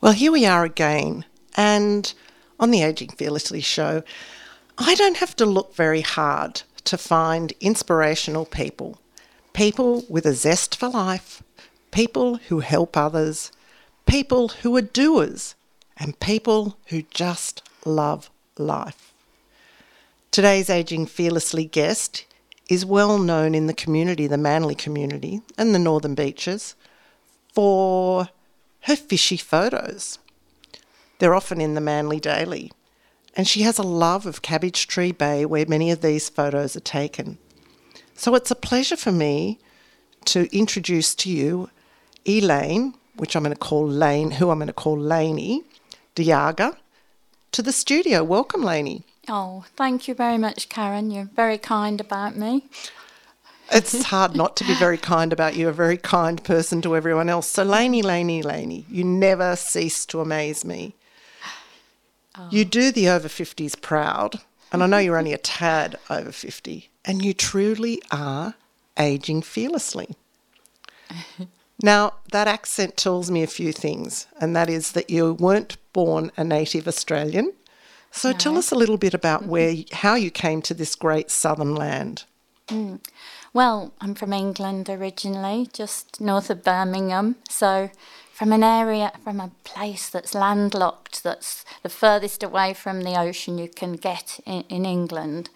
Well, here we are again, and on the Aging Fearlessly show, I don't have to look very hard to find inspirational people. People with a zest for life, people who help others, people who are doers, and people who just love life. Today's Aging Fearlessly guest is well known in the community, the Manly community, and the Northern Beaches for her fishy photos. They're often in the Manly Daily, and she has a love of Cabbage Tree Bay where many of these photos are taken. So it's a pleasure for me to introduce to you Elaine, which I'm going to call Lane, who I'm going to call Laney Diaga, to the studio. Welcome, Lainey. Oh, thank you very much, Karen. You're very kind about me. It's hard not to be very kind about you, a very kind person to everyone else. So, Lainey, Lainey, Lainey, you never cease to amaze me. Oh. You do the over 50s proud, and I know you're only a tad over 50, and you truly are aging fearlessly. now, that accent tells me a few things, and that is that you weren't born a native Australian. So, no. tell us a little bit about where, how you came to this great southern land. Mm. Well, I'm from England originally, just north of Birmingham. So, from an area, from a place that's landlocked, that's the furthest away from the ocean you can get in, in England.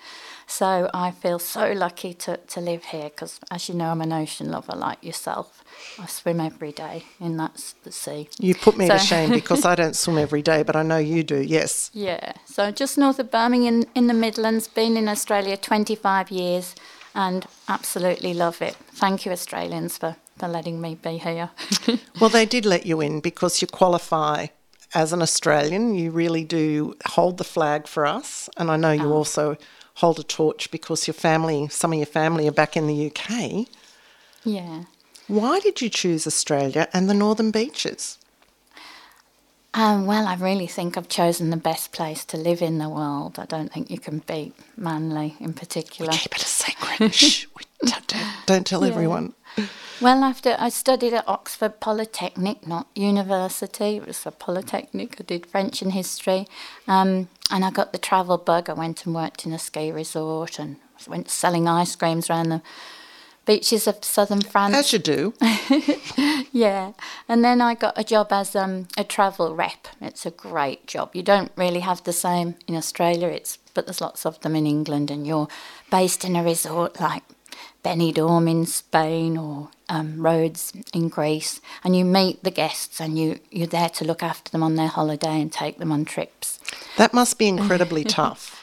So, I feel so lucky to, to live here because, as you know, I'm an ocean lover like yourself. I swim every day in that the sea. You put me so, to shame because I don't swim every day, but I know you do, yes. Yeah, so just north of Birmingham in the Midlands, been in Australia 25 years and absolutely love it. Thank you, Australians, for, for letting me be here. well, they did let you in because you qualify as an Australian. You really do hold the flag for us. And I know you oh. also hold a torch because your family, some of your family are back in the UK. Yeah. Why did you choose Australia and the Northern Beaches? Um, well, I really think I've chosen the best place to live in the world. I don't think you can beat Manly in particular. We keep it a secret. Shh, don't, don't, tell yeah. everyone. Well, after I studied at Oxford Polytechnic, not university, it was a polytechnic. I did French and history, um, and I got the travel bug. I went and worked in a ski resort and went selling ice creams around the beaches of southern France. As you do. yeah. And then I got a job as um, a travel rep. It's a great job. You don't really have the same in Australia, it's but there's lots of them in England, and you're based in a resort like Benidorm in Spain or um, Rhodes in Greece, and you meet the guests and you, you're there to look after them on their holiday and take them on trips. That must be incredibly tough.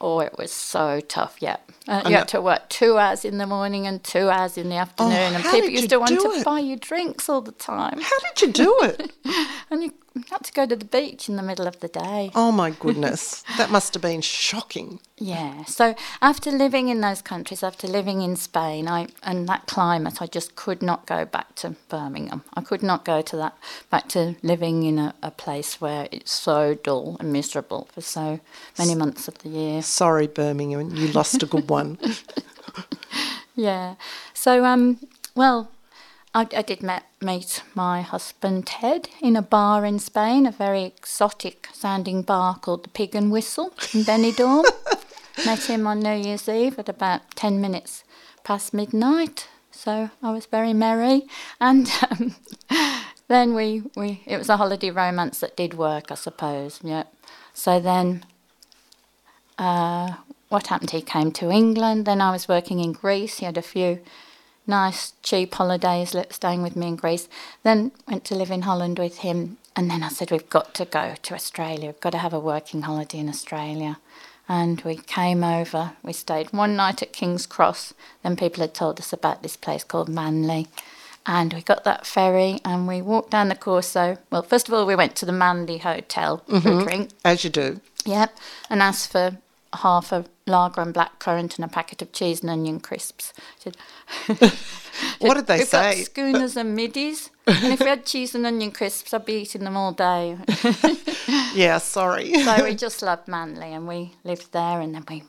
Oh, it was so tough. Yeah, uh, you had to work two hours in the morning and two hours in the afternoon, oh, and people used to want to buy you drinks all the time. How did you do it? and you had to go to the beach in the middle of the day. Oh my goodness, that must have been shocking. Yeah. So after living in those countries, after living in Spain, I and that climate, I just could not go back to Birmingham. I could not go to that back to living in a, a place where it's so dull and miserable for so many months of the year. Sorry, Birmingham, you lost a good one. yeah. So um, well, I, I did met, meet my husband Ted in a bar in Spain, a very exotic sounding bar called the Pig and Whistle in Benidorm. met him on New Year's Eve at about 10 minutes past midnight. So I was very merry. And um, then we, we, it was a holiday romance that did work, I suppose. Yeah. So then uh, what happened? He came to England. Then I was working in Greece. He had a few nice, cheap holidays, staying with me in Greece. Then went to live in Holland with him. And then I said, we've got to go to Australia. We've got to have a working holiday in Australia. and we came over. We stayed one night at King's Cross. Then people had told us about this place called Manly. And we got that ferry and we walked down the Corso. Well, first of all, we went to the Manly Hotel for a mm-hmm. drink. As you do. Yep. And asked for half a lager and blackcurrant and a packet of cheese and onion crisps. Said, What did they We've say? got schooners and middies. And if we had cheese and onion crisps, I'd be eating them all day. Yeah, sorry. so we just loved Manly and we lived there and then we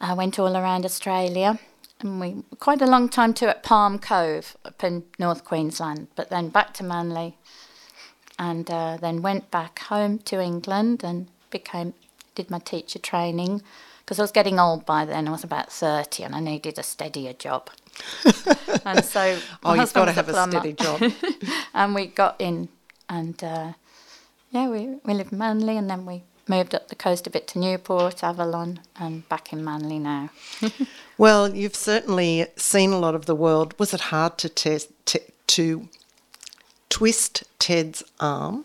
uh, went all around Australia. And we quite a long time too at Palm Cove up in North Queensland, but then back to Manly and uh, then went back home to England and became did my teacher training because I was getting old by then. I was about 30 and I needed a steadier job. and so oh, you've got to have a steady job. and we got in and uh, yeah we, we lived in Manly and then we moved up the coast a bit to Newport, Avalon and back in Manly now. well, you've certainly seen a lot of the world. Was it hard to test t- to twist Ted's arm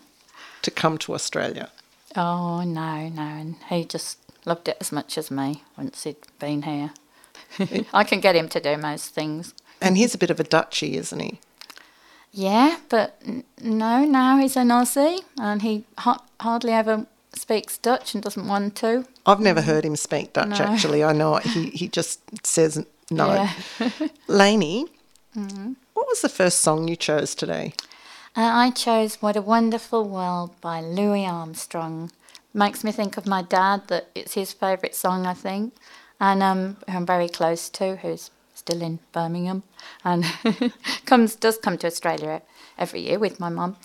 to come to Australia? Oh no, no, and he just loved it as much as me once he'd been here. I can get him to do most things. And he's a bit of a Dutchie, isn't he? Yeah, but no, now he's an Aussie and he ha- hardly ever speaks Dutch and doesn't want to. I've never heard him speak Dutch, No. actually. I know he, he just says no. Yeah. Lainey, mm-hmm. what was the first song you chose today? Uh, I chose What a Wonderful World by Louis Armstrong. Makes me think of my dad, that it's his favourite song, I think, and um, who I'm very close to, who's still in Birmingham and comes does come to Australia every year with my mum.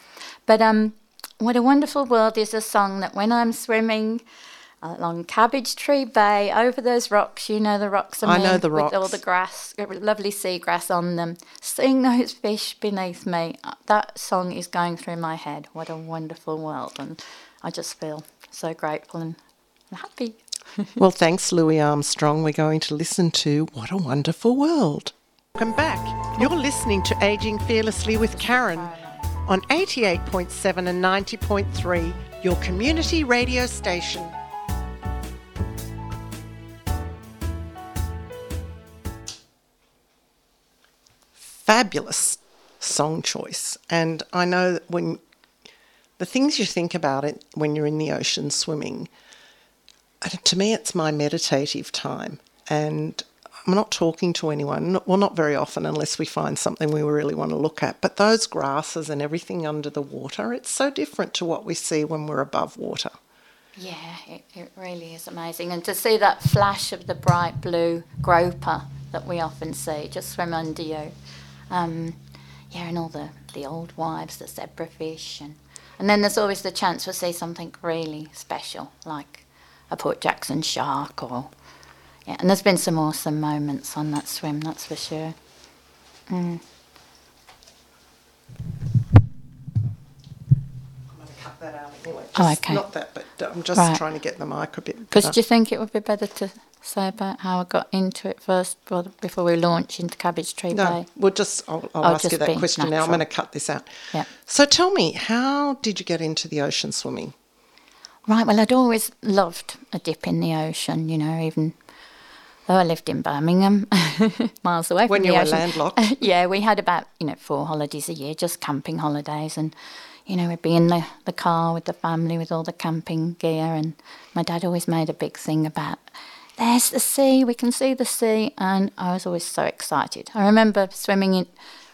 But um, What a Wonderful World is a song that when I'm swimming along Cabbage Tree Bay over those rocks, you know the rocks I'm I know in, the with all rocks. the grass, lovely seagrass on them, seeing those fish beneath me. uh, That song is going through my head. What a wonderful world, and I just feel so grateful and happy. Well, thanks, Louis Armstrong. We're going to listen to What a Wonderful World. Welcome back. You're listening to Aging Fearlessly with Karen on 88.7 and 90.3, your community radio station. Fabulous song choice. And I know that when the things you think about it when you're in the ocean swimming, to me, it's my meditative time. And I'm not talking to anyone, well, not very often, unless we find something we really want to look at. But those grasses and everything under the water, it's so different to what we see when we're above water. Yeah, it, it really is amazing. And to see that flash of the bright blue groper that we often see just swim under you. Um, yeah, and all the, the old wives, the zebrafish. And, and then there's always the chance we'll see something really special, like a Port Jackson shark or. Yeah, and there's been some awesome moments on that swim, that's for sure. Mm. I'm going to cut that out anyway. Oh, okay. Not that, but I'm just Right. trying to get the mic a bit. Because do you think it would be better to say about how I got into it first before we launch into Cabbage Tree No, Bay? we'll just, I'll, I'll Oh, ask you that question now. I'm going to cut this out. Yeah. So tell me, how did you get into the ocean swimming? Right, well, I'd always loved a dip in the ocean, you know, even though I lived in Birmingham, miles away When from you the were ocean. landlocked. yeah, we had about, you know, four holidays a year, just camping holidays. And, you know, we'd be in the, the car with the family with all the camping gear. And my dad always made a big thing about, there's the sea, we can see the sea. And I was always so excited. I remember swimming in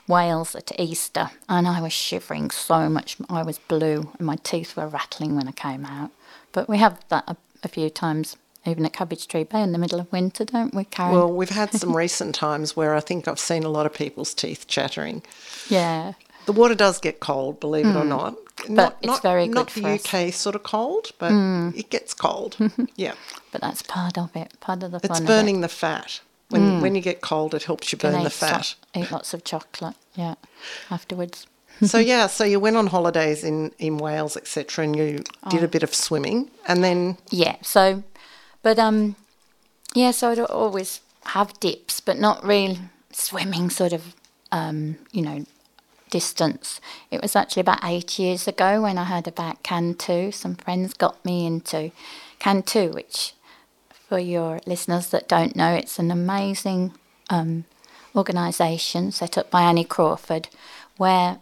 Wales at Easter and I was shivering so much. I was blue and my teeth were rattling when I came out. But we have that a, a few times, even at Cabbage Tree Bay in the middle of winter, don't we, Karen? Well, we've had some recent times where I think I've seen a lot of people's teeth chattering. yeah. The water does get cold, believe it or not. But it's very good not the us. Hmm. UK sort of cold, but it gets cold. yeah, But that's part of it, part of the fun it's burning the fat. When when you get cold, it helps you burn the fat. eat lots of chocolate, yeah, afterwards. so yeah, so you went on holidays in in Wales, etc., and you did Oh. a bit of swimming, and then Yeah, so, but um, yeah, so I'd always have dips, but not real swimming sort of, um, you know, distance. It was actually about eight years ago when I heard about Can Too. Some friends got me into Can Too, which for your listeners that don't know, it's an amazing um, organisation set up by Annie Crawford where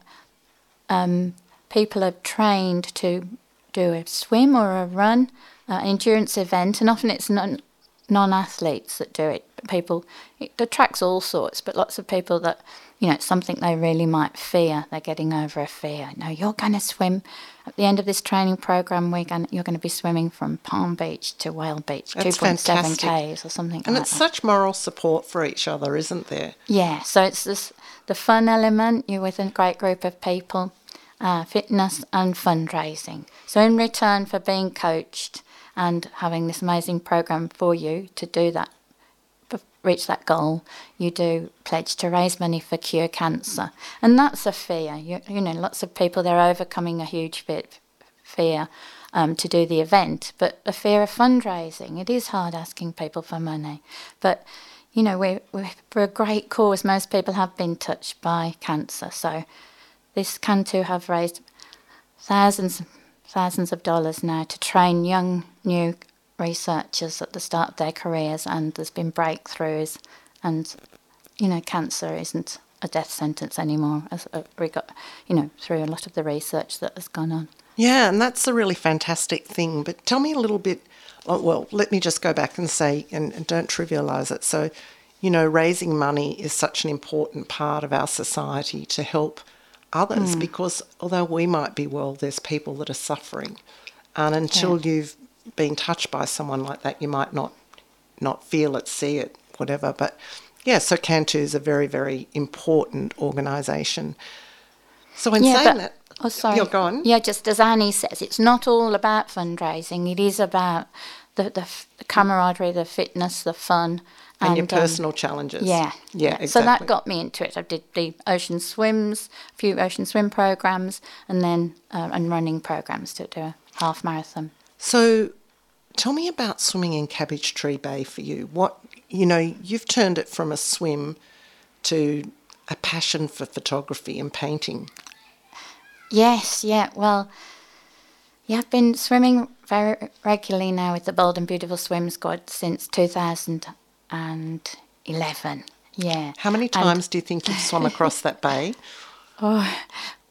um, people are trained to do a swim or a run, uh, endurance event, and often it's non non-athletes that do it. People it attracts all sorts, but lots of people that you know it's something they really might fear. They're getting over a fear. No, you're going to swim at the end of this training program. We're going you're going to be swimming from Palm Beach to Whale Beach, two point seven k's or something. Like. And like it's that. such moral support for each other, isn't there? Yeah, so it's this the fun element. You're with a great group of people, uh, fitness and fundraising. So in return for being coached and having this amazing program for you to do that, reach that goal, you do pledge to raise money for cure cancer, and that's a fear. You, you know, lots of people they're overcoming a huge bit fear. Um, to do the event, but a fear of fundraising. It is hard asking people for money, but you know, we're, we're for a great cause. Most people have been touched by cancer, so this Can Too have raised thousands, thousands of dollars now to train young new researchers at the start of their careers, and there's been breakthroughs, and you know, cancer isn't a death sentence anymore. As uh, we got, you know, through a lot of the research that has gone on. Yeah, and that's a really fantastic thing. But tell me a little bit. oh, Well, let me just go back and say, and, and don't trivialise it. So, you know, raising money is such an important part of our society to help others because although we might be well, there's people that are suffering. And until you've been touched by someone like that, you might not not feel it, see it, whatever. But yeah, so Can Too is a very, very important organisation. So in saying but- that, Oh, sorry. You're gone. Yeah, just as Annie says, it's not all about fundraising. It is about the, the, f- the camaraderie, the fitness, the fun. and your um, personal challenges. yeah, yeah, exactly. So that got me into it. I did the ocean swims, a few ocean swim programs, and then uh, and running programs to do a half marathon. So, tell me about swimming in Cabbage Tree Bay for you. What you know, you've turned it from a swim to a passion for photography and painting. Yes, yeah. Well, yeah, I've been swimming very regularly now with the Bold and Beautiful Swim Squad since 2011. Yeah. How many And- times do you think you've swum across that bay? Oh,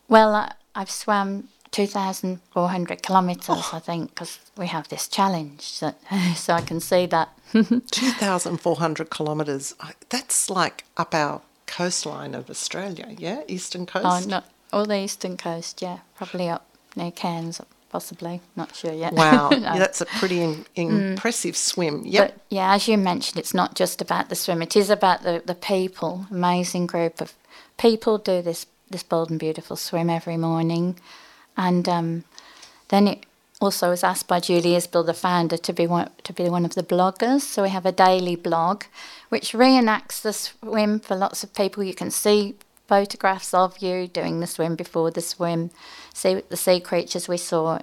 Well, I, I've swam 2,400 kilometres, I think, because we have this challenge. So, so I can see that. 2,400 kilometres. That's like up our coastline of Australia, yeah? Eastern oh, coast? Oh, not all the eastern coast, yeah. Probably up near Cairns, possibly. Not sure yet. Wow, No. yeah, that's a pretty in, mm. impressive swim. Yep. But yeah, as you mentioned, it's not just about the swim. It is about the, the people. Amazing group of people do this this bold and beautiful swim every morning, and um, then it also was asked by Julie Isbell, the founder, to be one to be one of the bloggers. So we have a daily blog, which reenacts the swim for lots of people. You can see photographs of you doing the swim before the swim, see the sea creatures we saw,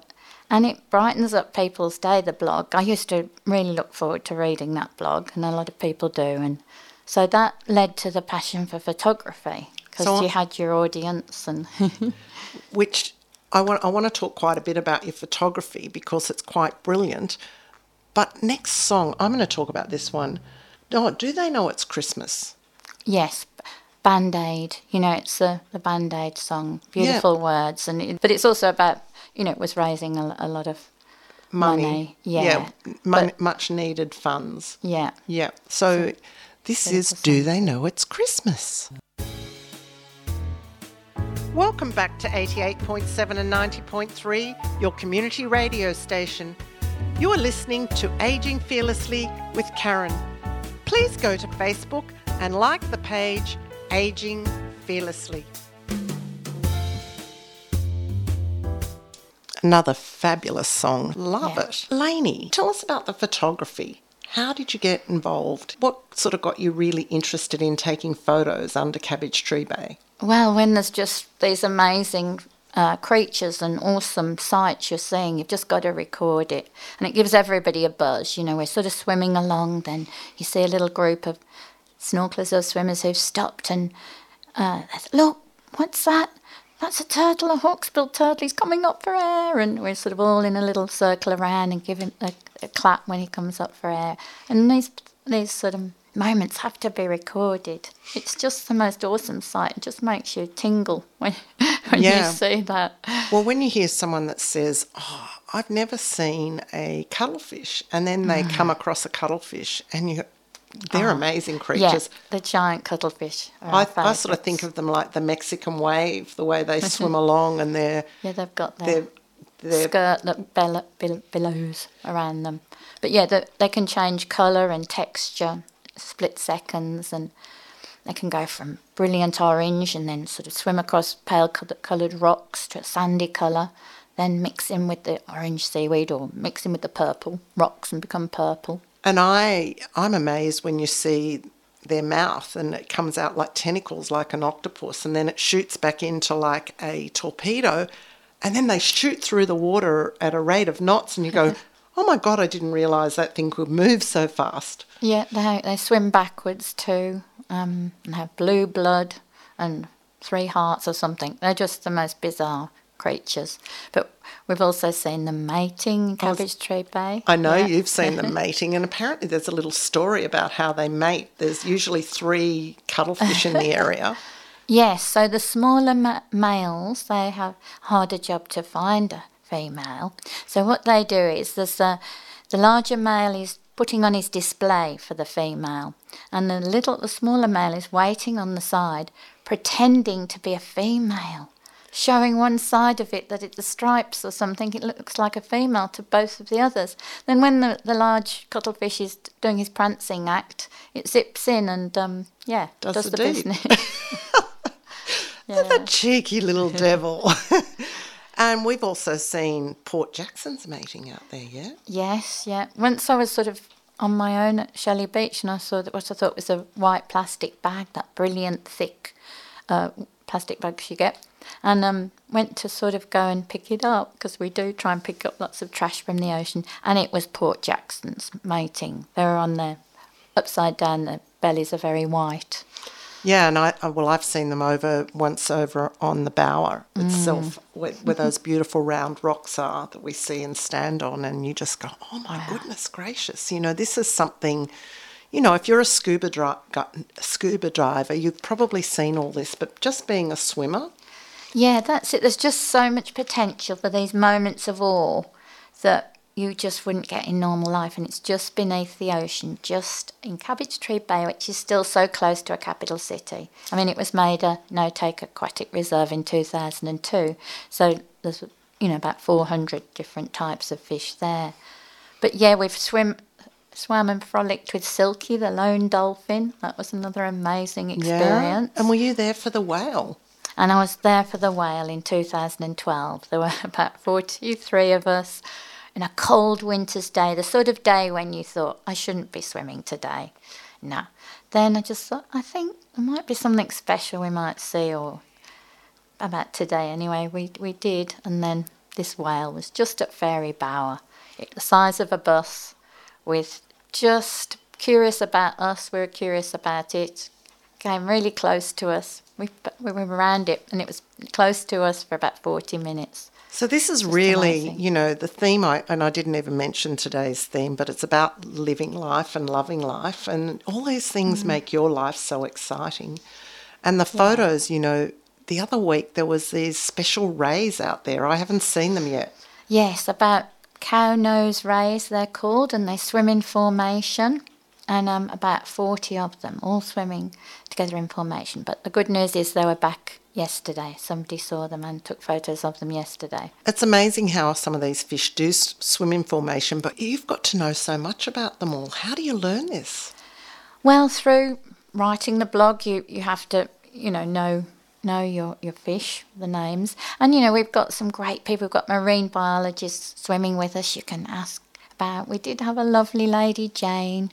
and it brightens up people's day. The blog. I used to really look forward to reading that blog, and a lot of people do, and so that led to the passion for photography because So- you had your audience and which I want, I want to talk quite a bit about your photography because it's quite brilliant. But next song, I'm going to talk about this one. Oh, do they know it's Christmas? Yes, Band Aid. You know, it's the the Band Aid song. Beautiful words, and it, but it's also about you know it was raising a, a lot of Money. Money, yeah. mon- But- much needed funds. yeah. Yeah. So, this is Do They Know It's Christmas? Welcome back to 88.7 and 90.3, your community radio station. You are listening to Aging Fearlessly with Karen. Please go to Facebook and like the page Aging Fearlessly. Another fabulous song. Love Yeah. it. Lainey, tell us about the photography. How did you get involved? What sort of got you really interested in taking photos under Cabbage Tree Bay? Well, when there's just these amazing uh, creatures and awesome sights you're seeing, you've just got to record it. And it gives everybody a buzz. You know, we're sort of swimming along, then you see a little group of snorkelers or swimmers who've stopped and uh, look, what's that? That's a turtle, a hawksbill turtle. He's coming up for air, and we're sort of all in a little circle around and giving, uh, a clap when he comes up for air. And these these sort of moments have to be recorded. It's just the most awesome sight. It just makes you tingle when when Yeah. you see that. Well, when you hear someone that says, "Oh, I've never seen a cuttlefish," and then they Mm. come across a cuttlefish, and you, they're amazing Yeah, creatures. the giant cuttlefish. I, I sort of think of them like the Mexican wave, the way they swim along, and they're yeah, they've got their they're skirt that bell- bill- billows around them. But yeah, the, they can change colour and texture, split seconds, and they can go from brilliant orange and then sort of swim across pale coloured rocks to a sandy colour, then mix in with the orange seaweed or mix in with the purple rocks and become purple. And I, I'm amazed when you see their mouth and it comes out like tentacles, like an octopus, and then it shoots back into like a torpedo, and then they shoot through the water at a rate of knots, and you go, "Oh my god, I didn't realise that thing could move so fast." Yeah, they they swim backwards too, um, and have blue blood and three hearts or something. They're just the most bizarre creatures. But we've also seen them mating in Cabbage Tree Bay. I know Yeah. you've seen them mating, and apparently there's a little story about how they mate. There's usually three cuttlefish in the area. Yes, so the smaller ma- males, they have harder job to find female. So what they do is there's a, the larger male is putting on his display for the female, and the little, the smaller male is waiting on the side, pretending to be a female, showing one side of it that it's the stripes or something. It looks like a female to both of the others. Then when the, the large cuttlefish is doing his prancing act, it zips in and um, yeah, Does does, the the, business. The cheeky little devil. and we've also seen Port Jackson's mating out there, yeah? Yes, yeah. Once I was sort of on my own at Shelley Beach and I saw what I thought was a white plastic bag, that brilliant thick uh, plastic bags you get, and um, went to sort of go and pick it up because we do try and pick up lots of trash from the ocean, and it was Port Jackson's mating. They were on their upside down, their bellies are very white. Yeah, and I I- well, I've seen them over once over on the Bower itself, mm. where, where those beautiful round rocks are that we see and stand on, and you just go, "Oh my goodness gracious!" You know, this is something. You know, if you're a scuba dri- scuba diver, you've probably seen all this, but just being a swimmer, Yeah, that's it. There's just so much potential for these moments of awe that you just wouldn't get in normal life. And it's just beneath the ocean, just in Cabbage Tree Bay, which is still so close to a capital city. I mean, it was made a no take aquatic reserve in 2002. So there's, you know, about 400 different types of fish there. But yeah, we've swim. Swam and frolicked with Silky, the lone dolphin. That was another amazing experience. yeah. And were you there for the whale? And I was there for the whale in 2012. There were about 43 of us in a cold winter's day, the sort of day when you thought, I shouldn't be swimming today. No. Then I just thought, I think there might be something special we might see, or about today anyway. We, we did. And then this whale was just at Fairy Bower, it, the size of a bus, with just curious about us. We were curious about it. Came really close to us. We, we were around it, and it was close to us for about 40 minutes. So this is really, amazing. you know, the theme. I and I didn't even mention today's theme, but it's about living life and loving life, and all these things make your life so exciting. And the photos, you know, the other week there was these special rays out there. I haven't seen them yet. Yes, about cow nose rays they're called, and they swim in formation, and um, about 40 of them all swimming together in formation. But the good news is they were back yesterday. Somebody saw them and took photos of them yesterday. It's amazing how some of these fish do swim in formation, but you've got to know so much about them all. How do you learn this? Well, through writing the blog, you, you have to, you know, know know your, your fish, the names. And, you know, we've got some great people. We've got marine biologists swimming with us you can ask about. We did have a lovely lady, Jane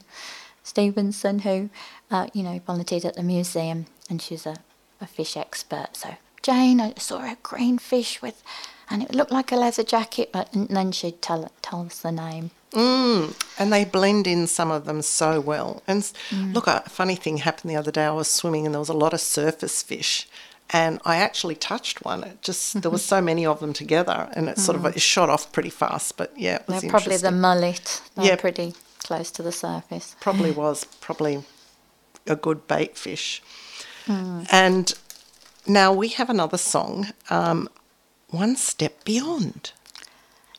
Stevenson, who, uh, you know, volunteered at the museum and she's a, a fish expert. So, Jane, I saw a green fish with, and it looked like a leather jacket, but then she'd tell, tell us the name. Mm, and they blend in some of them so well. And s look, a funny thing happened the other day. I was swimming and there was a lot of surface fish. and I actually touched one. It just there were so many of them together, and it sort of it shot off pretty fast. But yeah, it was They're probably the mullet. They're Yeah. pretty close to the surface. probably was probably a good bait fish. Hmm. And now we have another song, um, One Step Beyond.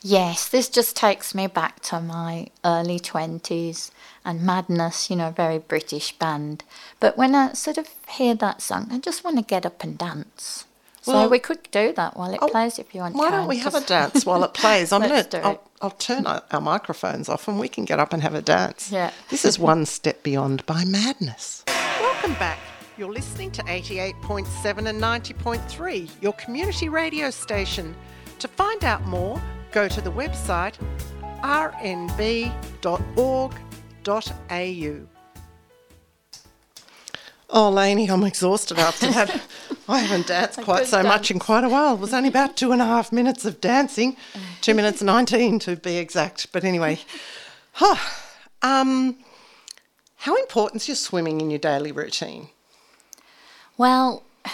Yes, this just takes me back to my early 20s and Madness, you know, very British band. But when I sort of hear that song, I just want to get up and dance. So we could do that while it Oh, plays if you want. Why don't we have a dance while it plays? I'm Let's gonna, do I'll, it. I'll turn our, our microphones off and we can get up and have a dance. Yeah. This is One Step Beyond by Madness. Welcome back. You're listening to 88.7 and 90.3, your community radio station. To find out more, go to the website rnb.org.au. Oh, Lainey, I'm exhausted after that. I haven't danced quite so much in quite a while. It was only about two and a half minutes of dancing, two minutes 19 to be exact. But anyway, huh, um, how important is your swimming in your daily routine? Well,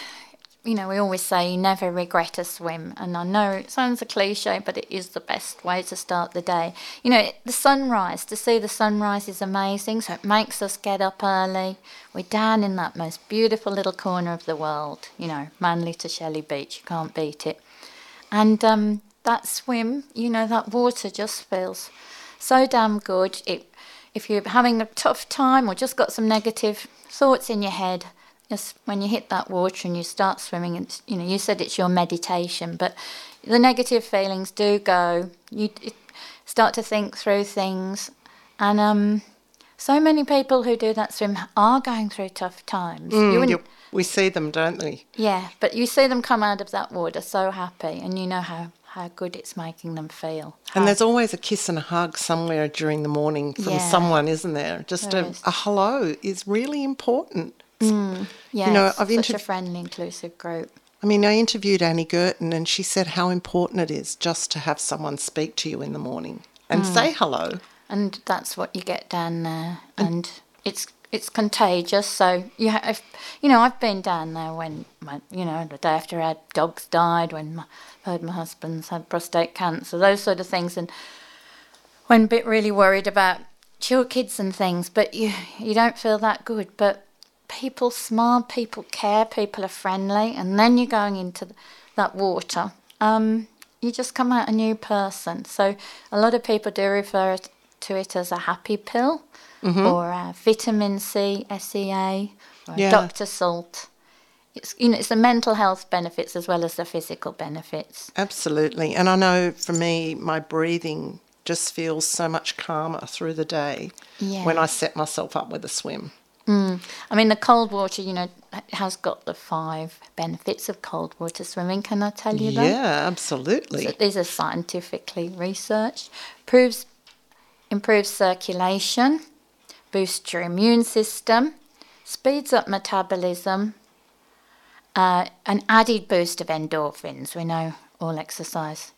you know, we always say you never regret a swim, and I know it sounds a cliche, but it is the best way to start the day. You know, the sunrise, to see the sunrise is amazing, so it makes us get up early. We're down in that most beautiful little corner of the world, you know, Manly to Shelley Beach, you can't beat it. And um, that swim, you know, that water just feels so damn good. It, if you're having a tough time or just got some negative thoughts in your head, just when you hit that water and you start swimming, it's, you know, you said it's your meditation, but the negative feelings do go. You start to think through things, and um, so many people who do that swim are going through tough times. You wouldn't- You- we see them, don't we? yeah, but you see them come out of that water so happy, and you know how, how good it's making them feel. And there's always a kiss and a hug somewhere during the morning from Yeah. someone, isn't there? Just There a, is. a hello is really important. Yeah, know, I've such a friendly, inclusive group. I mean, I interviewed Annie Girton and she said how important it is just to have someone speak to you in the morning and Hmm. say hello. and that's what you get down there, and it's it's contagious. So you have, you know, I've been down there when my, you know, the day after our dogs died, when my, heard my husband's had prostate cancer, those sort of things, and when a bit really worried about your kids and things, but you you don't feel that good, but people smile, people care, people are friendly, and then you're going into that water. Um, you just come out a new person. So a lot of people do refer to it as a happy pill, or a vitamin C, SEA, Yeah. Dr. Salt. It's you know it's the mental health benefits as well as the physical benefits. Absolutely. And I know for me, my breathing just feels so much calmer through the day when I set myself up with a swim. I mean, the cold water, you know, has got the five benefits of cold water swimming. Can I tell you that? Yeah, absolutely. So these are scientifically researched. Proves improves circulation, boosts your immune system, speeds up metabolism, uh, an added boost of endorphins. We know all exercise,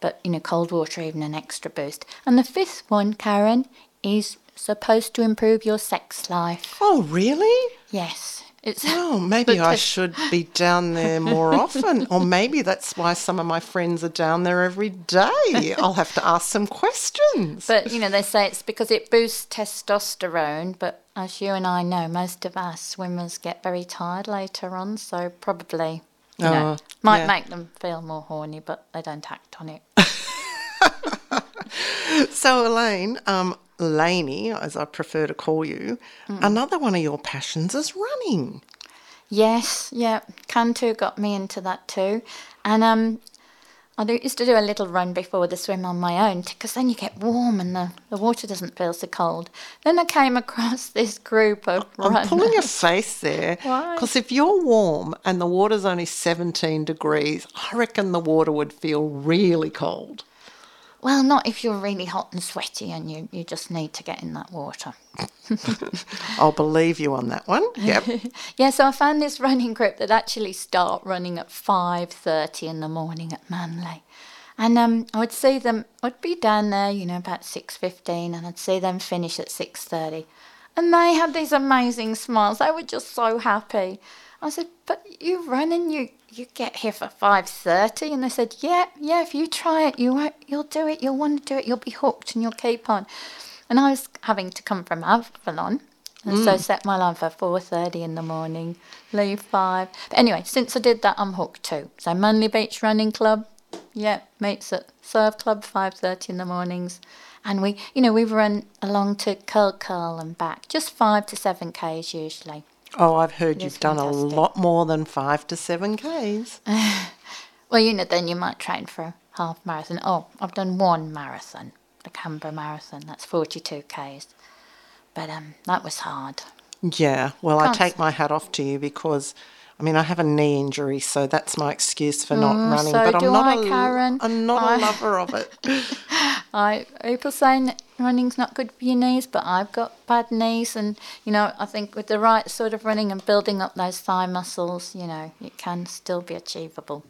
but you know, cold water even an extra boost. And the fifth one, Karen, is supposed to improve your sex life. Oh, really? Yes, it's. Oh, maybe I should be down there more often. Or maybe that's why some of my friends are down there every day. I'll have to ask some questions. But you know, they say it's because it boosts testosterone. But as you and I know, most of us swimmers get very tired later on, so probably you know Oh, might yeah. make them feel more horny, but they don't act on it. So, Elaine, um, Lainey, as I prefer to call you, Mm. another one of your passions is running. yes, yeah, Can Too got me into that too, and um. I do, used to do a little run before the swim on my own because then you get warm and the, the water doesn't feel so cold. Then I came across this group of I'm runners. pulling a face there. Why? Because if you're warm and the water's only 17 degrees, I reckon the water would feel really cold. Well, not if you're really hot and sweaty and you, you just need to get in that water. I'll believe you on that one. Yep. Yeah, so I found this running group that actually start running at 5.30 in the morning at Manly. And um, I would see them, I'd be down there, you know, about 6.15 and I'd see them finish at 6.30. And they had these amazing smiles. They were just so happy. I said, but you run and you, you get here for 5.30. And they said, yeah, yeah, if you try it, you won't, you'll do it. You'll want to do it. You'll be hooked and you'll keep on. And I was having to come from Avalon. And so mm. set my alarm for 4.30 in the morning, leave 5. But anyway, since I did that, I'm hooked too. So Manly Beach Running Club, yeah, mates at Surf Club, 5.30 in the mornings. And we, you know, we run along to Curl Curl and back, just 5 to 7 Ks usually. Oh, I've heard you've is done a lot more than five to seven Ks. Well, you know, then you might train for a half marathon. Oh, I've done one marathon, the Canberra Marathon. That's 42 Ks. But um, that was hard. Yeah, well, I Can't take my hat off to you because, I mean, I have a knee injury, so that's my excuse for not running. Mm, so but I'm not I, a Karen. I'm not I- a lover of it. I people saying that running's not good for your knees, but I've got bad knees, and you know I think with the right sort of running and building up those thigh muscles, you know it can still be achievable.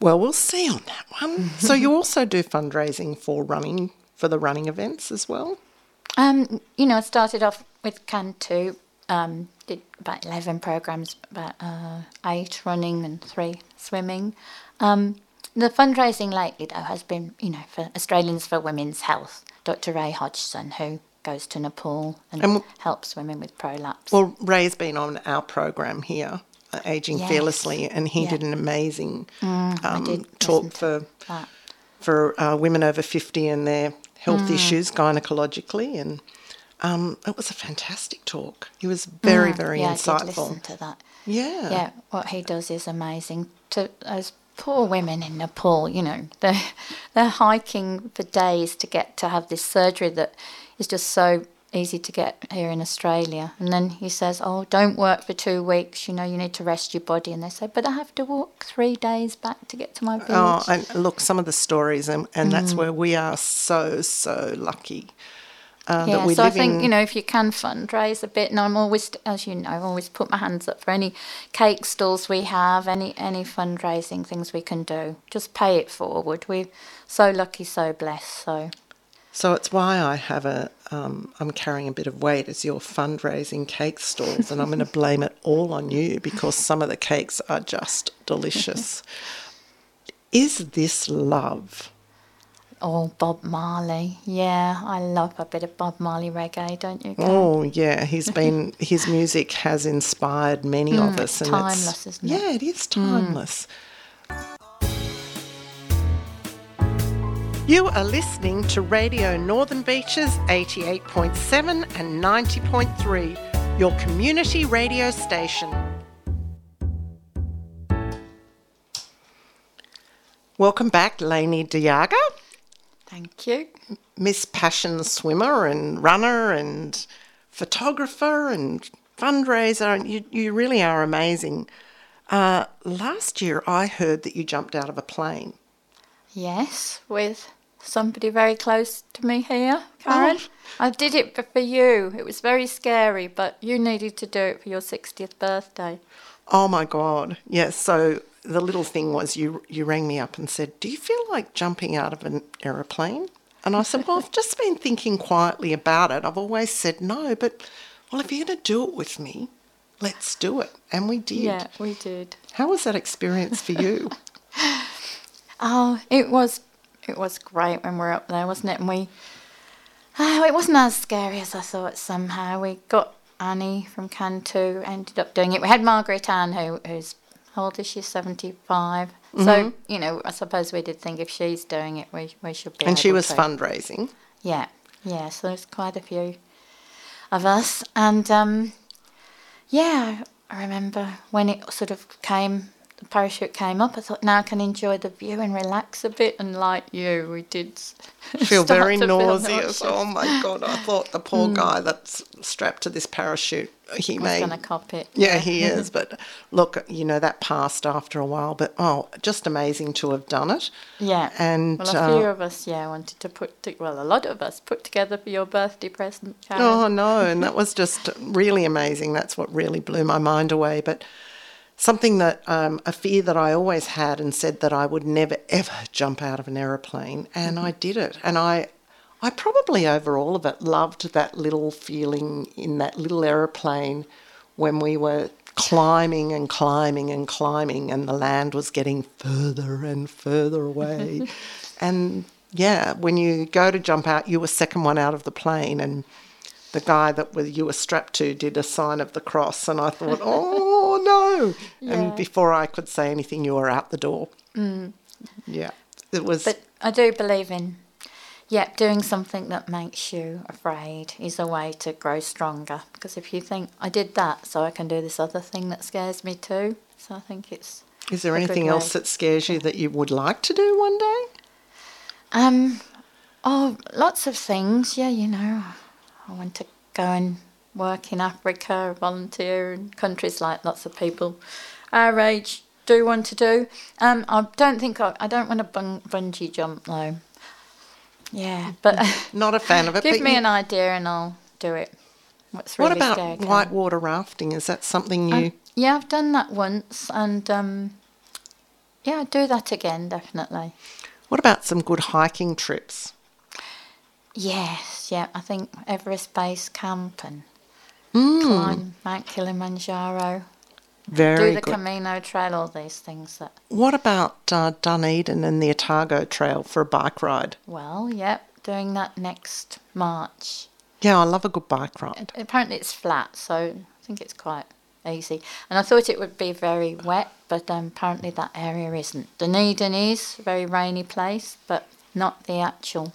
well, we'll see on that one. so you also do fundraising for running for the running events as well. Um, you know, I started off with Can Too, um, did about 11 programs, about uh, eight running and three swimming. Um, the fundraising lately, though, has been, you know, for Australians for Women's Health. Dr. Ray Hodgson, who goes to Nepal and, And helps women with prolapse. Well, Ray's been on our program here, uh, Aging Yes. Fearlessly, and he Yeah. did an amazing I um, talk for that. for uh, women over 50 and their health Mm. issues gynecologically and um, it was a fantastic talk he was very very Mm, yeah, I did listen to that. yeah Yeah, what he does is amazing. To those poor women in Nepal, you know, they're they're hiking for days to get to have this surgery that is just so easy to get here in Australia. And then he says, "Oh, don't work for two weeks. You know, you need to rest your body." And they say, "But I have to walk three days back to get to my oh, village." Oh, and look, some of the stories, and, and that's mm. where we are so, so lucky uh, yeah, that we so I think in. you know if you can fundraise a bit, and I'm always, as you know, I always put my hands up for any cake stalls we have, any any fundraising things we can do. Just pay it forward. We're so lucky, so blessed. So So it's why I have a, um, I'm carrying a bit of weight as your fundraising cake stalls, and I'm going to blame it all on you because some of the cakes are just delicious. Is this love? Oh, Bob Marley, yeah, I love a bit of Bob Marley reggae, don't you? Oh yeah, he's been his music has inspired many of us, and Mm, timeless, it's isn't it? Mm. yeah, it is timeless. You are listening to Radio Northern Beaches 88.7 and 90.3, your community radio station. Welcome back, Lainey De Jager. Thank you. Miss Passion swimmer and runner and photographer and fundraiser, and you, you really are amazing. Uh, last year, I heard that you jumped out of a plane. Yes, with somebody very close to me here, Karen. I did it for for you. It was very scary, but you needed to do it for your 60th birthday. Oh my God! Yes. so the little thing was you you rang me up and said, "Do you feel like jumping out of an aeroplane?" And I said, "Well, I've just been thinking quietly about it. I've always said no, but well, if you're going to do it with me, let's do it." And we did. Yeah, we did. How was that experience for you? Oh, it was it was great when we were up there, wasn't it? And we oh, it wasn't as scary as I thought somehow. We got Annie from Can Too, ended up doing it. We had Margaret Ann who who's how old is she? Seventy five. So, you know, I suppose we did think if she's doing it we we should be and she was to. fundraising. Yeah, yeah. So there's quite a few of us, and um, yeah, I remember when it sort of came, the parachute came up. I thought now I can enjoy the view and relax a bit. And like you, we did feel very feel nauseous. nauseous. Oh my god! I thought the poor guy that's strapped to this parachute, he may. going to cop it. Yeah, he is. But look, you know that passed after a while. But oh, just amazing to have done it. Yeah. And well, a few uh, of us, yeah, wanted to put, to, well, a lot of us put together for your birthday present, Karen. oh no, and that was just really amazing. That's what really blew my mind away. But something that um, a fear that I always had and said that I would never ever jump out of an aeroplane, and I did it. And I, I probably over all of it loved that little feeling in that little aeroplane when we were climbing and climbing and climbing, and the land was getting further and further away. and yeah, when you go to jump out, you were second one out of the plane, and the guy that you were strapped to did a sign of the cross, and I thought, oh no! Yeah. And before I could say anything, you were out the door. Mm. Yeah, it was. But I do believe in, yeah, doing something that makes you afraid is a way to grow stronger. Because if you think, I did that, so I can do this other thing that scares me too. So I think it's. is there anything else that scares you that you would like to do one day? Um, oh, lots of things. Yeah, you know, I want to go and work in Africa, volunteer in countries like lots of people our age do want to do. Um, I don't think I, I don't want to bung, bungee jump though. Yeah, but Not a fan of it. give me an idea and I'll do it. What's really What about scary, whitewater rafting? Is that something you? Um, yeah, I've done that once, and um, yeah, I'd do that again definitely. what about some good hiking trips? Yes, yeah, I think Everest Base Camp and Mm, climb Mount Kilimanjaro, very do the good. Camino Trail, all these things that, what about uh, Dunedin and the Otago Trail for a bike ride? well, yep, doing that next March. Yeah, I love a good bike ride. Apparently it's flat, so I think it's quite easy. And I thought it would be very wet, but um, apparently that area isn't. Dunedin is a very rainy place, but not the actual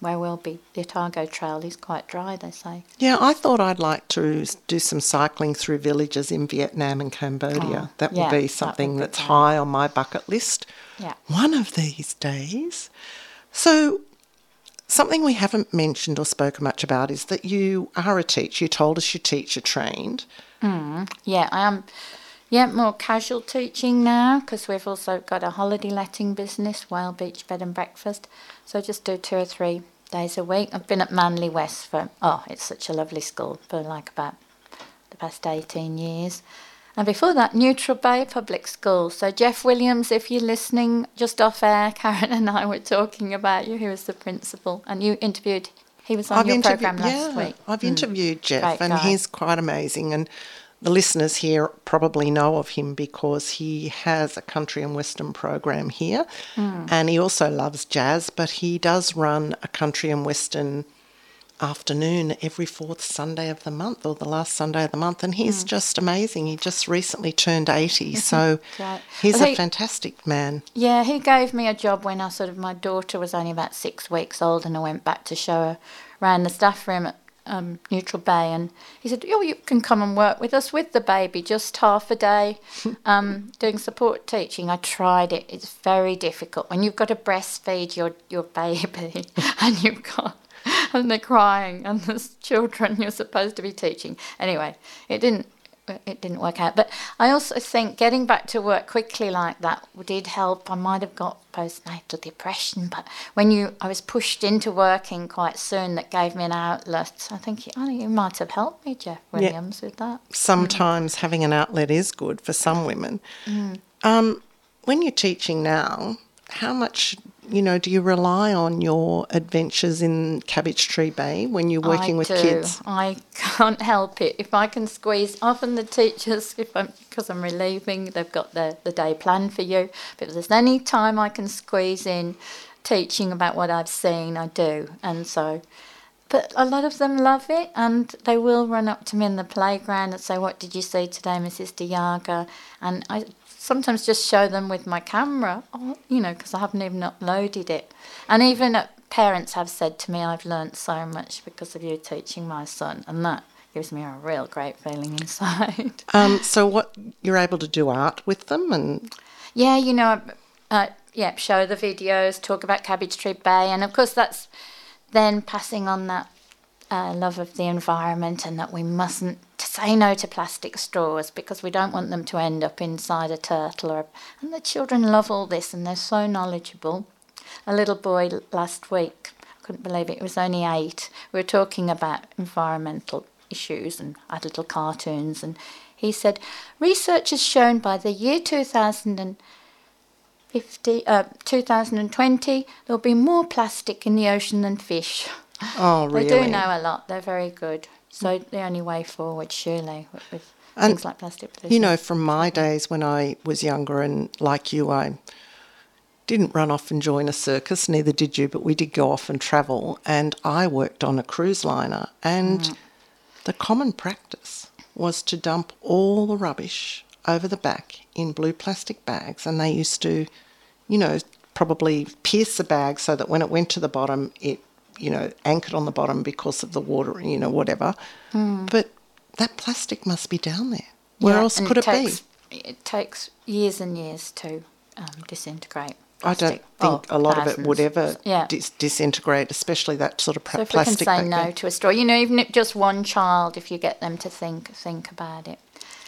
where we'll be. The Otago Trail is quite dry, they say. Yeah, I thought I'd like to do some cycling through villages in Vietnam and Cambodia. Oh, that would yeah, be that something would be that's high on my bucket list. Yeah. One of these days. So, something we haven't mentioned or spoken much about is that you are a teacher. You told us you're teacher trained. Mm, yeah, I am. Yeah, more casual teaching now because we've also got a holiday letting business, Whale Beach Bed and Breakfast. So I just do two or three days a week. I've been at Manly West for, oh, it's such a lovely school for like about the past 18 years. And before that, Neutral Bay Public School. So Jeff Williams, if you're listening, just off air, Karen and I were talking about you. He was the principal, and you interviewed. He was on your interview- program last yeah, week. I've Mm. interviewed Jeff, Great and guy. he's quite amazing. And the listeners here probably know of him because he has a country and western program here, Hmm. and he also loves jazz. But he does run a country and western afternoon every fourth Sunday of the month, or the last Sunday of the month, and he's Hmm. just amazing. He just recently turned eighty, so Great. he's a fantastic man. Yeah, he gave me a job when I sort of my daughter was only about six weeks old, and I went back to show her around the staff room at um, Neutral Bay, and he said, "Oh, you can come and work with us with the baby, just half a day, um, doing support teaching." I tried it; it's very difficult when you've got to breastfeed your your baby, and you've got and they're crying, and there's children you're supposed to be teaching. Anyway, it didn't it didn't work out. But I also think getting back to work quickly like that did help. I might have got postnatal depression, but when you I was pushed into working quite soon, that gave me an outlet. I think I think you might have helped me, Jeff Williams, with that. sometimes having an outlet is good for some women. Mm. Um, when you're teaching now, how much you know do you rely on your adventures in Cabbage Tree Bay when you're working I with do. kids? I can't help it. If I can squeeze, often the teachers, if I'm because I'm relieving, they've got the the day planned for you. But if there's any time I can squeeze in teaching about what I've seen, I do. And so, but a lot of them love it, and they will run up to me in the playground and say, "What did you see today, Mrs. De Jager?" And I sometimes just show them with my camera, oh, you know, because I haven't even uploaded it. And even uh, parents have said to me, "I've learnt so much because of you teaching my son," and that gives me a real great feeling inside. Um, so what you're able to do art with them, and Yeah, you know, uh, yeah, show the videos, talk about Cabbage Tree Bay, and of course that's then passing on that uh, love of the environment and that we mustn't say no to plastic straws because we don't want them to end up inside a turtle. Or and the children love all this and they're so knowledgeable. A little boy last week, I couldn't believe it, it was only eight. We were talking about environmental issues and had little cartoons and he said, research has shown by the year 2050, uh, 2020, there'll be more plastic in the ocean than fish. oh, really? They do know a lot. They're very good. So the only way forward, surely, with, And, things like plastic pollution. You know, from my days when I was younger and like you, I didn't run off and join a circus, neither did you, but we did go off and travel. And I worked on a cruise liner, and mm. the common practice was to dump all the rubbish over the back in blue plastic bags. And they used to, you know, probably pierce the bag so that when it went to the bottom, it, you know, anchored on the bottom because of the water, you know, whatever. But that plastic must be down there. Where Yeah, else could it, takes, be? It takes years and years to um, disintegrate. I don't think Oh, a lot of it would ever Yeah. dis- disintegrate, especially that sort of pra- So if we can plastic. say no there. to a straw, you know, even if just one child, if you get them to think think about it.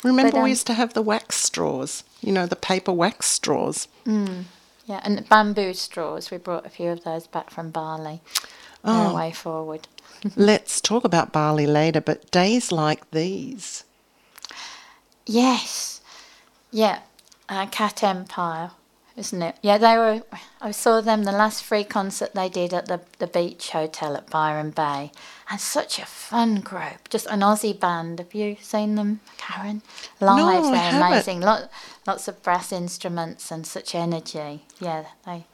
Remember, but, um, we used to have the wax straws. You know, the paper wax straws. Yeah, and the bamboo straws, we brought a few of those back from Bali. Oh. a way forward. Let's talk about Bali later, but days like these, Yes, yeah, uh, Cat Empire, isn't it? Yeah, they were. I saw them the last free concert they did at the the beach hotel at Byron Bay, and such a fun group. Just an Aussie band. Have you seen them, Karen? Live, No, they're haven't. amazing. Lot, lots of brass instruments and such energy. Yeah, they.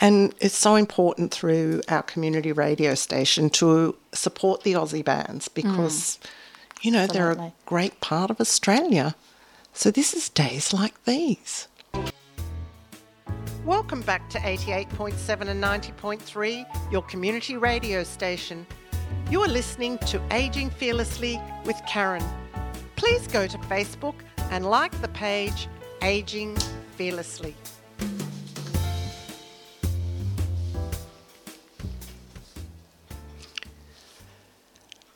And it's so important through our community radio station to support the Aussie bands because, mm. you know, they're a great part of Australia. So this is days like these. Welcome back to 88.7 and 90.3, your community radio station. You are listening to Aging Fearlessly with Karen. Please go to Facebook and like the page Aging Fearlessly.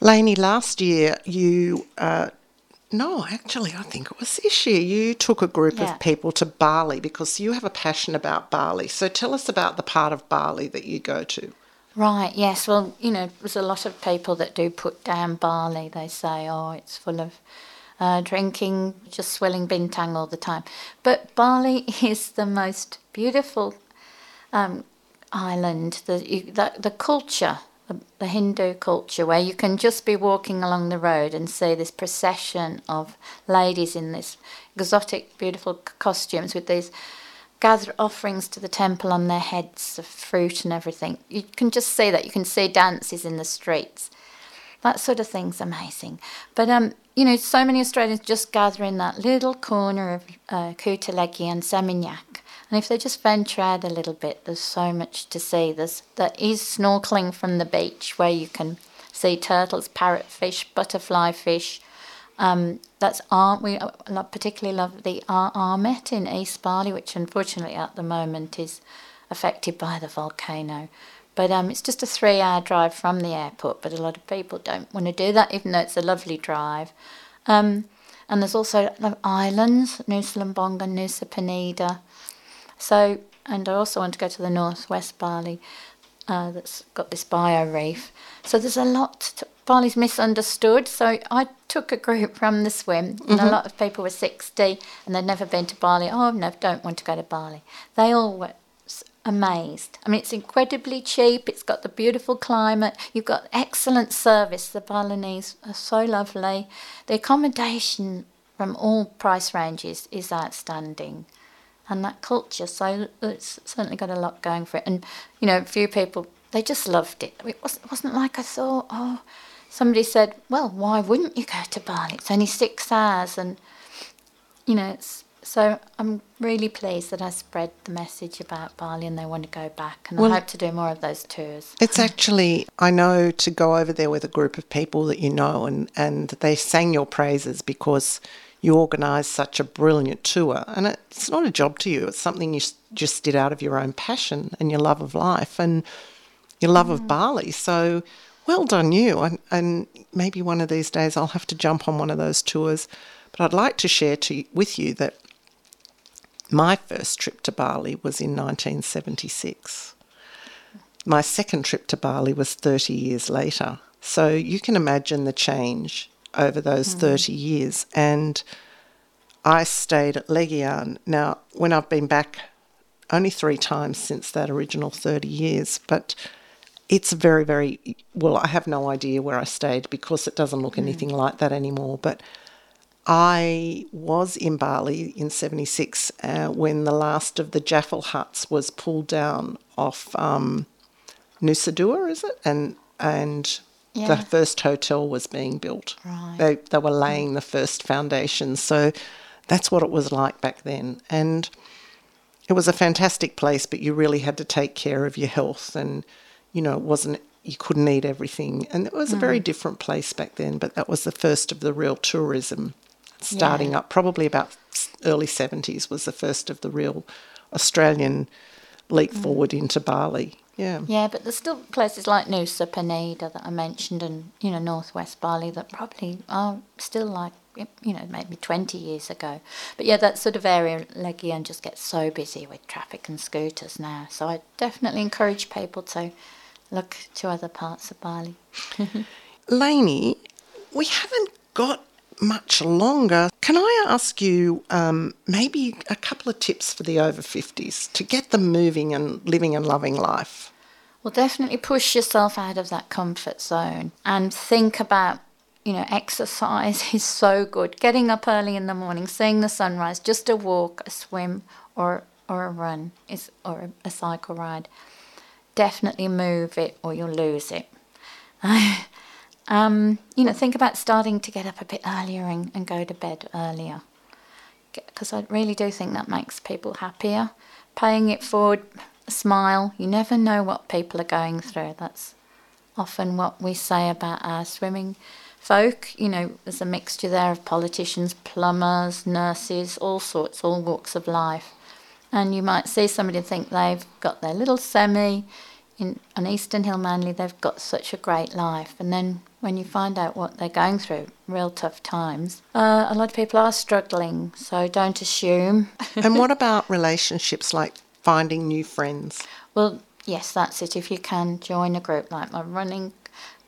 Lainey, last year you, uh, no, actually, I think it was this year, you took a group Yeah. of people to Bali because you have a passion about Bali. So tell us about the part of Bali that you go to. Right, yes. Well, you know, there's a lot of people that do put down Bali. They say, oh, it's full of uh, drinking, just swilling bintang all the time. But Bali is the most beautiful um, island. The, you, the, the culture, the, Hindu culture, where you can just be walking along the road and see this procession of ladies in this exotic, beautiful costumes with these gather offerings to the temple on their heads of fruit and everything. You can just see that. You can see dances in the streets. That sort of thing's amazing. But um, you know, so many Australians just gather in that little corner of uh, Kuta Legian and Seminyak. And if they just venture out a little bit, there's so much to see. There's there is snorkeling from the beach where you can see turtles, parrotfish, butterfly fish. Um, that's ar- we uh, particularly love the ar- Amed in East Bali, which unfortunately at the moment is affected by the volcano. But um, it's just a three-hour drive from the airport. But a lot of people don't want to do that, even though it's a lovely drive. Um, and there's also islands, Nusa Lembongan, Nusa Penida. So, and I also want to go to the northwest Bali uh, that's got this bio reef. So there's a lot. To, Bali's misunderstood. So I took a group from the swim, and a lot of people were 60 and they'd never been to Bali. Oh, no, don't want to go to Bali. They all were amazed. I mean, it's incredibly cheap. It's got the beautiful climate. You've got excellent service. The Balinese are so lovely. The accommodation from all price ranges is outstanding and that culture. So it's certainly got a lot going for it. And you know, a few people they just loved it. It wasn't, it wasn't like I thought. Oh, somebody said, "Well, why wouldn't you go to Bali? It's only six hours." And you know, it's so I'm really pleased that I spread the message about Bali, and they want to go back. And Well- I hope to do more of those tours. It's actually, I know to go over there with a group of people that you know, and, and they sang your praises because you organised such a brilliant tour. And it's not a job to you, it's something you just did out of your own passion and your love of life and your love of mm. Bali. So well done, you. And, and maybe one of these days I'll have to jump on one of those tours. But I'd like to share to, with you that my first trip to Bali was in 1976 my second trip to Bali was 30 years later. So you can imagine the change over those 30 years. And I stayed at Legian. Now, when I've been back only three times since that original 30 years, but it's very, very well. I have no idea where I stayed because it doesn't look anything like that anymore. But I was in Bali in '76 uh, when the last of the Jaffel huts was pulled down off um, Nusa Dua, is it? And and Yeah. the first hotel was being built. Right. They they were laying the first foundations. So that's what it was like back then. And it was a fantastic place, but you really had to take care of your health and you know, it wasn't you couldn't eat everything. And it was a very mm. different place back then, but that was the first of the real tourism starting Yeah. up. Probably about early 70s was the first of the real Australian leap mm. forward into Bali. Yeah. Yeah, but there's still places like Nusa, Penida that I mentioned and, you know, northwest Bali that probably are still like, you know, maybe 20 years ago. But yeah, that sort of area, Legian, just gets so busy with traffic and scooters now. So I definitely encourage people to look to other parts of Bali. Lainey, we haven't got much longer. Can I ask you um, maybe a couple of tips for the over 50s to get them moving and living and loving life? Well, definitely push yourself out of that comfort zone and think about, you know, exercise is so good. Getting up early in the morning, seeing the sunrise, just a walk, a swim, or or a run is or a cycle ride. Definitely move it, or you'll lose it. um, you know, think about starting to get up a bit earlier and, and go to bed earlier because I really do think that makes people happier. Paying it forward, a smile. You never know what people are going through. That's often what we say about our swimming folk. You know, there's a mixture there of politicians, plumbers, nurses, all sorts, all walks of life. And you might see somebody and think they've got their little semi in on Eastern Hill Manly, they've got such a great life. And then when you find out what they're going through, real tough times, uh, a lot of people are struggling. So don't assume. and what about relationships like finding new friends? Well, yes, that's it. If you can join a group like my running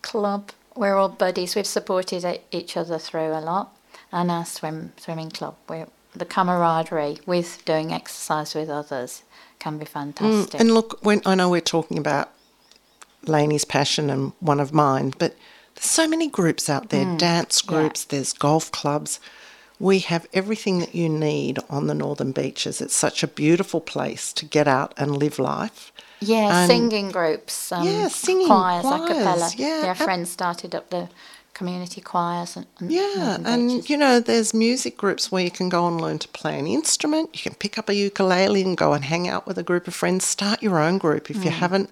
club, we're all buddies. We've supported each other through a lot, and our swim swimming club. We're the camaraderie with doing exercise with others can be fantastic. And look, when I know we're talking about Lainey's passion and one of mine, but there's so many groups out there dance groups, there's golf clubs. We have everything that you need on the northern beaches. It's such a beautiful place to get out and live life. yeah, and- singing groups, um, Yeah, singing choirs, a cappella. yeah, our ab- friends started up the community choirs and, and Yeah, and you know, there's music groups where you can go and learn to play an instrument. You can pick up a ukulele and go and hang out with a group of friends. Start your own group if you mm. haven't.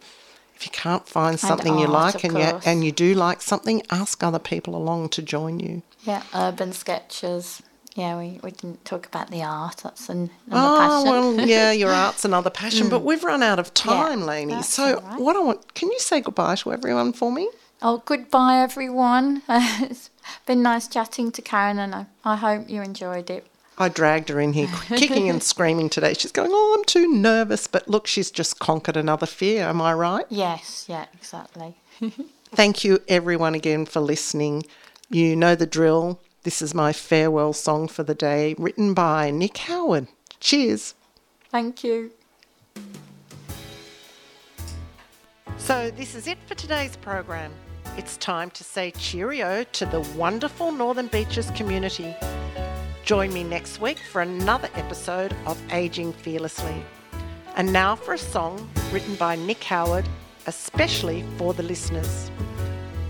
If you can't find something you like and you, and you do like something, ask other people along to join you. yeah, urban sketches. Yeah, we, we didn't talk about the art. That's an, another Oh, passion. Well, yeah, your art's another passion, but mm. we've run out of time, Lainey. So, right. what I want, can you say goodbye to everyone for me? Oh, goodbye, everyone. it's been nice chatting to Karen, and I, I hope you enjoyed it. I dragged her in here kicking and screaming today. She's going, Oh, I'm too nervous. But look, she's just conquered another fear. Am I right? Yes, yeah, exactly. Thank you, everyone, again for listening. You know the drill. This is my farewell song for the day, written by Nick Howard. Cheers. Thank you. So, this is it for today's program. It's time to say cheerio to the wonderful Northern Beaches community. Join me next week for another episode of Aging Fearlessly. And now for a song written by Nick Howard, especially for the listeners.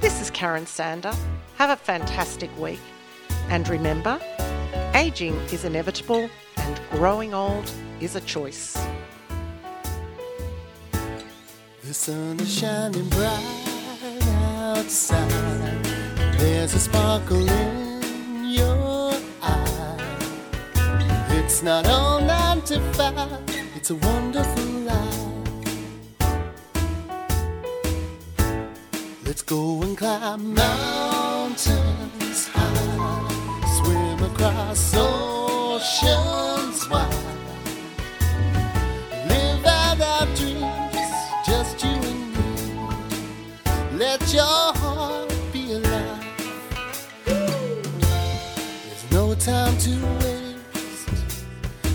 This is Karen Sander. Have a fantastic week. And remember, aging is inevitable and growing old is a choice. The sun is shining bright outside. There's a sparkle in your eye. It's not all nine to five, it's a wonderful life. Let's go and climb mountains high, swim across oceans wide. Let your heart be alive. There's no time to waste.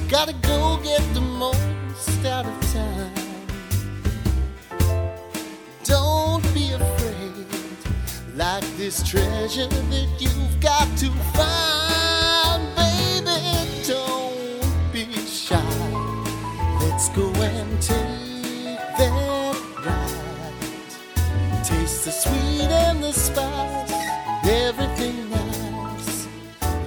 Gotta go get the most out of time. Don't be afraid. like this treasure that you've got to find, baby. Don't be shy. Let's go and take everything.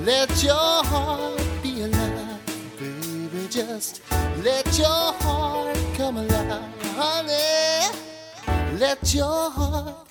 Let your heart be alive, baby. Just let your heart come alive, honey. Let your heart